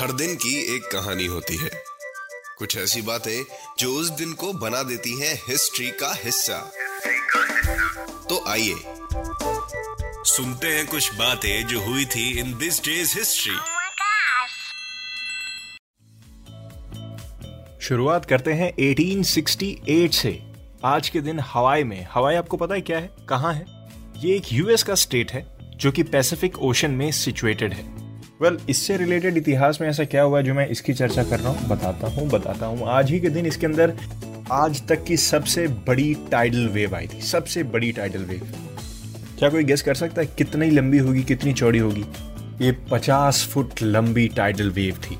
हर दिन की एक कहानी होती है। कुछ ऐसी बातें जो उस दिन को बना देती हैं हिस्ट्री का हिस्सा। तो आइए सुनते हैं कुछ बातें जो हुई थी इन दिस डेज़ हिस्ट्री. शुरुआत करते हैं 1868 से। आज के दिन हवाई में। हवाई आपको पता है क्या है? कहाँ है? ये एक यूएस का स्टेट है जो कि पैसिफिक ओशन में सिचुएटेड है। वेल well, इससे रिलेटेड इतिहास में ऐसा क्या हुआ जो मैं इसकी चर्चा कर रहा हूँ? बताता हूँ बताता हूँ। आज ही के दिन इसके अंदर आज तक की सबसे बड़ी टाइडल वेव आई थी सबसे बड़ी टाइडल वेव क्या कोई गेस कर सकता है कितनी लंबी होगी कितनी चौड़ी होगी? ये 50 फुट लंबी टाइडल वेव थी।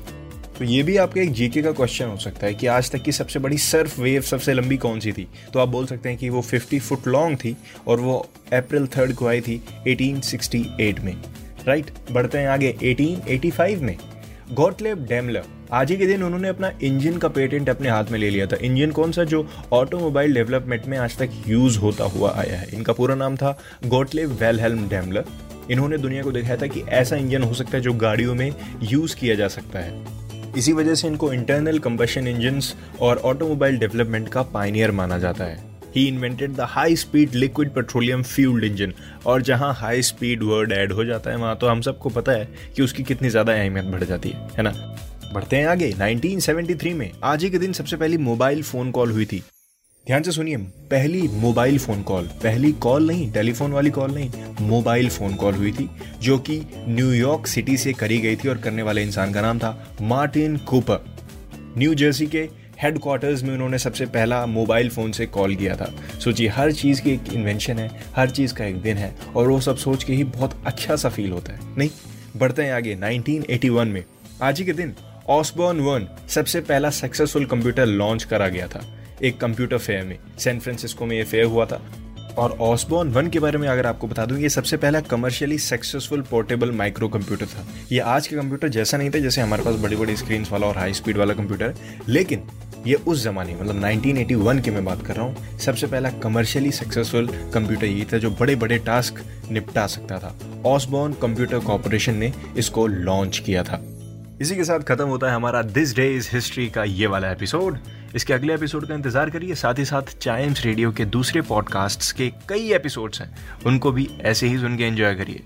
तो ये भी आपका एक जीके का क्वेश्चन हो सकता है कि आज तक की सबसे बड़ी सर्फ वेव सबसे लंबी कौन सी थी? तो आप बोल सकते हैं कि वो 50 फुट लॉन्ग थी और वो अप्रैल थर्ड को आई थी 1868 में। राइट, बढ़ते हैं आगे 1885 में। गॉटलेब डेमलर आज ही के दिन उन्होंने अपना इंजन का पेटेंट अपने हाथ में ले लिया था। इंजन कौन सा जो ऑटोमोबाइल डेवलपमेंट में आज तक यूज़ होता हुआ आया है। इनका पूरा नाम था गॉटलेब वेलहेल्म डेमलर इन्होंने दुनिया को दिखाया था कि ऐसा इंजन हो सकता है जो गाड़ियों में यूज़ किया जा सकता है। इसी वजह से इनको इंटरनल कंबशन इंजन और ऑटोमोबाइल डेवलपमेंट का पाइनियर माना जाता है। He invented the high speed liquid petroleum fuelled engine और जहाँ हाई स्पीड वर्ड ऐड हो जाता है, वहाँ तो हम सबको पता है कि उसकी कितनी ज़्यादा अहमियत बढ़ जाती है है ना? बढ़ते हैं आगे। 1973 में, आज ही के दिन सबसे पहली मोबाइल फ़ोन कॉल हुई थी। ध्यान से सुनिए, पहली मोबाइल फ़ोन कॉल पहली कॉल नहीं टेलीफोन वाली कॉल नहीं मोबाइल फ़ोन कॉल हुई थी, जो कि न्यूयॉर्क सिटी से करी गई थी और करने वाले इंसान का नाम था मार्टिन कूपर न्यू जर्सी के हेडक्वार्टर्स में उन्होंने सबसे पहला मोबाइल फ़ोन से कॉल किया था। सोचिए हर चीज़ की एक इन्वेंशन है, हर चीज़ का एक दिन है, और वो सब सोच के ही बहुत अच्छा सा फील होता है। नहीं, बढ़ते हैं आगे 1981 में। आज ही के दिन ऑसबॉर्न वन सबसे पहला सक्सेसफुल कंप्यूटर लॉन्च करा गया था, एक कंप्यूटर फेयर में। सैन फ्रांसिस्को में ये फेयर हुआ था। और ऑसबॉर्न वन के बारे में अगर आपको बता दूँ, ये सबसे पहला commercially successful portable microcomputer था। ये आज के कंप्यूटर जैसा नहीं था जैसे हमारे पास बड़ी बड़ी स्क्रीन वाला और हाई स्पीड वाला कंप्यूटर है। लेकिन ये उस जमाने मतलब 1981 की मैं बात कर रहा हूँ, सबसे पहला कमर्शियली सक्सेसफुल कंप्यूटर ये था जो बड़े बड़े टास्क निपटा सकता था। ऑसबॉर्न कंप्यूटर कॉरपोरेशन ने इसको लॉन्च किया था। इसी के साथ खत्म होता है हमारा दिस डे इज़ हिस्ट्री का ये वाला एपिसोड इसके अगले एपिसोड का इंतज़ार करिए, साथ ही साथ चाइम्स रेडियो के दूसरे पॉडकास्ट्स के कई एपिसोड्स हैं। उनको भी ऐसे ही सुन के एंजॉय करिए।